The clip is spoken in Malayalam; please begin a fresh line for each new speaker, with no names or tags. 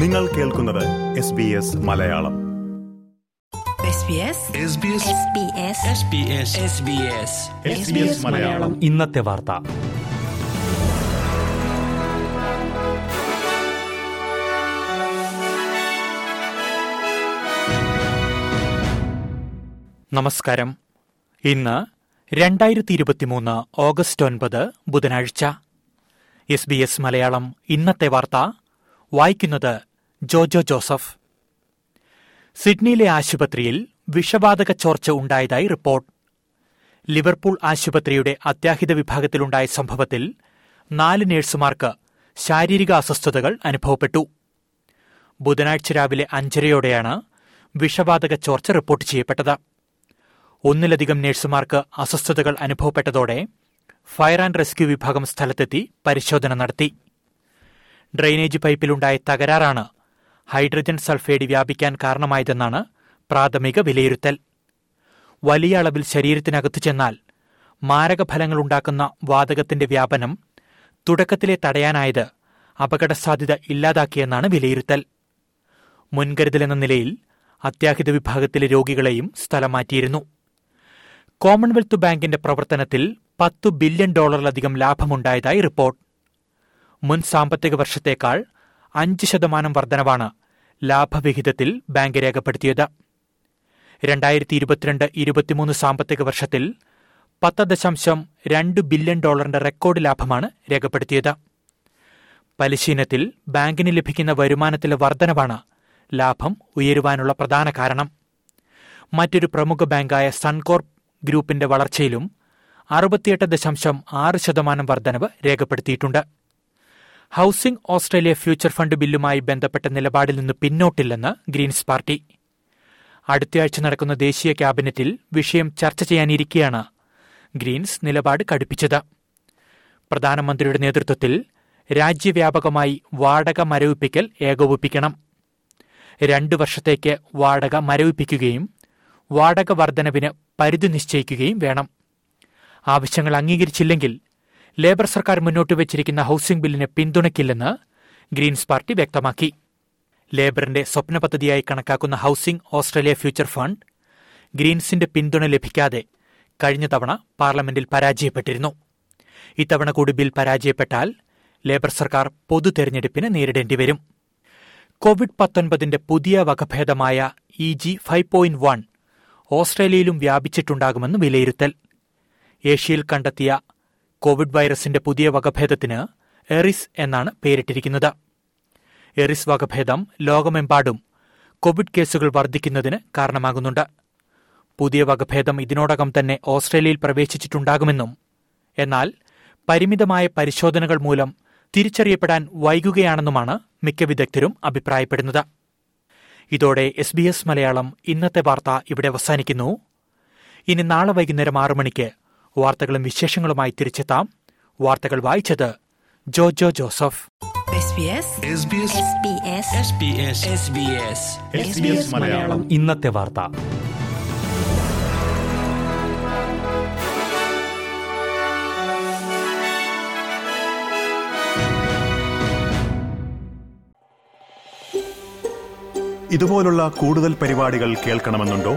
നിങ്ങൾ കേൾക്കുന്നത് S B S Malayalam. SBS Malayalam.
ഇന്നത്തെ വാർത്ത. നമസ്കാരം. ഇന്ന് രണ്ടായിരത്തി ഇരുപത്തിമൂന്ന് ഓഗസ്റ്റ് ഒൻപത് ബുധനാഴ്ച. എസ് ബി എസ് മലയാളം ഇന്നത്തെ വാർത്ത വായിക്കുന്നത് ജോജോ ജോസഫ്. സിഡ്നിയിലെ ആശുപത്രിയിൽ വിഷവാതക ചോർച്ച ഉണ്ടായതായി റിപ്പോർട്ട്. ലിവർപൂൾ ആശുപത്രിയുടെ അത്യാഹിത വിഭാഗത്തിലുണ്ടായ സംഭവത്തിൽ നാല് നഴ്സുമാർക്ക് ശാരീരിക അസ്വസ്ഥതകൾ അനുഭവപ്പെട്ടു. ബുധനാഴ്ച രാവിലെ അഞ്ചരയോടെയാണ് വിഷവാതക ചോർച്ച റിപ്പോർട്ട് ചെയ്യപ്പെട്ടത്. ഒന്നിലധികം നഴ്സുമാർക്ക് അസ്വസ്ഥതകൾ അനുഭവപ്പെട്ടതോടെ ഫയർ ആൻഡ് റെസ്ക്യൂ വിഭാഗം സ്ഥലത്തെത്തി പരിശോധന നടത്തി. ഡ്രെയിനേജ് പൈപ്പിലുണ്ടായ തകരാറാണ് ഹൈഡ്രജൻ സൾഫൈഡ് വ്യാപിക്കാൻ കാരണമായതെന്നാണ് പ്രാഥമിക വിലയിരുത്തൽ. വലിയ അളവിൽ ശരീരത്തിനകത്തു ചെന്നാൽ മാരകഫലങ്ങളുണ്ടാക്കുന്ന വാതകത്തിന്റെ വ്യാപനം തുടക്കത്തിലെ തടയാനായത് അപകടസാധ്യത ഇല്ലാതാക്കിയെന്നാണ് വിലയിരുത്തൽ. മുൻകരുതലെന്ന നിലയിൽ അത്യാഹിത വിഭാഗത്തിലെ രോഗികളെയും സ്ഥലം മാറ്റിയിരുന്നു കോമൺവെൽത്ത് ബാങ്കിന്റെ പ്രവർത്തനത്തിൽ പത്തു ബില്യൺ ഡോളറിലധികം ലാഭമുണ്ടായതായി റിപ്പോർട്ട്. മുൻ സാമ്പത്തിക വർഷത്തേക്കാൾ അഞ്ച് ശതമാനം വർധനവാണ് ലാഭവിഹിതത്തിൽ ബാങ്ക് രേഖപ്പെടുത്തിയത്. രണ്ടായിരത്തി ഇരുപത്തിരണ്ട് ഇരുപത്തിമൂന്ന് സാമ്പത്തിക വർഷത്തിൽ പത്ത് ദശാംശം രണ്ട് ബില്യൺ ഡോളറിന്റെ റെക്കോർഡ് ലാഭമാണ് രേഖപ്പെടുത്തിയത്. പലിശീനത്തിൽ ബാങ്കിന് ലഭിക്കുന്ന വരുമാനത്തിലെ വർധനവാണ് ലാഭം ഉയരുവാനുള്ള പ്രധാന കാരണം. മറ്റൊരു പ്രമുഖ ബാങ്കായ സൺകോർപ്പ് ഗ്രൂപ്പിന്റെ വളർച്ചയിലും അറുപത്തിയെട്ട് ദശാംശം ആറ് ശതമാനം വർധനവ് രേഖപ്പെടുത്തിയിട്ടുണ്ട്. ഹൌസിംഗ് ഓസ്ട്രേലിയ ഫ്യൂച്ചർ ഫണ്ട് ബില്ലുമായി ബന്ധപ്പെട്ട നിലപാടിൽ നിന്ന് പിന്നോട്ടില്ലെന്ന് ഗ്രീൻസ് പാർട്ടി. അടുത്തയാഴ്ച നടക്കുന്ന ദേശീയ ക്യാബിനറ്റിൽ വിഷയം ചർച്ച ചെയ്യാനിരിക്കെയാണ് ഗ്രീൻസ് നിലപാട് കടുപ്പിച്ചത്. പ്രധാനമന്ത്രിയുടെ നേതൃത്വത്തിൽ രാജ്യവ്യാപകമായി വാടക മരവിപ്പിക്കൽ ഏകോപിപ്പിക്കണം. രണ്ടു വർഷത്തേക്ക് വാടക മരവിപ്പിക്കുകയും വാടക വർധനവിന് പരിധി നിശ്ചയിക്കുകയും വേണം. ആവശ്യങ്ങൾ അംഗീകരിച്ചില്ലെങ്കിൽ ലേബർ സർക്കാർ മുന്നോട്ട് വെച്ചിരിക്കുന്ന ഹൌസിംഗ് ബില്ലിനെ പിന്തുണയ്ക്കില്ലെന്ന് ഗ്രീൻസ് പാർട്ടി വ്യക്തമാക്കി. ലേബറിന്റെ സ്വപ്ന പദ്ധതിയായി കണക്കാക്കുന്ന ഹൌസിംഗ് ഓസ്ട്രേലിയ ഫ്യൂച്ചർ ഫണ്ട് ഗ്രീൻസിന്റെ പിന്തുണ ലഭിക്കാതെ കഴിഞ്ഞ തവണ പാർലമെന്റിൽ പരാജയപ്പെട്ടിരുന്നു. ഇത്തവണ കൂടി ബിൽ പരാജയപ്പെട്ടാൽ ലേബർ സർക്കാർ പൊതു തെരഞ്ഞെടുപ്പിന് നേരിടേണ്ടി വരും. കോവിഡ് പത്തൊൻപതിന്റെ പുതിയ വകഭേദമായ E G five point one ഓസ്ട്രേലിയയിലും വ്യാപിച്ചിട്ടുണ്ടാകുമെന്ന് വിലയിരുത്തൽ. ഏഷ്യയിൽ കണ്ടെത്തിയ കോവിഡ് വൈറസിന്റെ പുതിയ വകഭേദത്തിന് എറിസ് എന്നാണ് പേരിട്ടിരിക്കുന്നത്. എറിസ് വകഭേദം ലോകമെമ്പാടും കോവിഡ് കേസുകൾ വർദ്ധിക്കുന്നതിന് കാരണമാകുന്നുണ്ട്. പുതിയ വകഭേദം ഇതിനോടകം തന്നെ ഓസ്ട്രേലിയയിൽ പ്രവേശിച്ചിട്ടുണ്ടാകുമെന്നും എന്നാൽ പരിമിതമായ പരിശോധനകൾ മൂലം തിരിച്ചറിയപ്പെടാൻ വൈകുകയാണെന്നുമാണ് മിക്ക വിദഗ്ധരും അഭിപ്രായപ്പെടുന്നത്. ഇതോടെ എസ് ബി എസ് മലയാളം ഇന്നത്തെ വാർത്ത ഇവിടെ അവസാനിക്കുന്നു. ഇനി നാളെ വൈകുന്നേരം ആറു മണിക്ക് വാർത്തകളും വിശേഷങ്ങളുമായി തിരിച്ചെത്താം. വാർത്തകൾ വായിച്ചത് ജോജോ ജോസഫ്. ഇന്നത്തെ വാർത്ത.
ഇതുപോലുള്ള കൂടുതൽ പരിപാടികൾ കേൾക്കണമെന്നുണ്ടോ?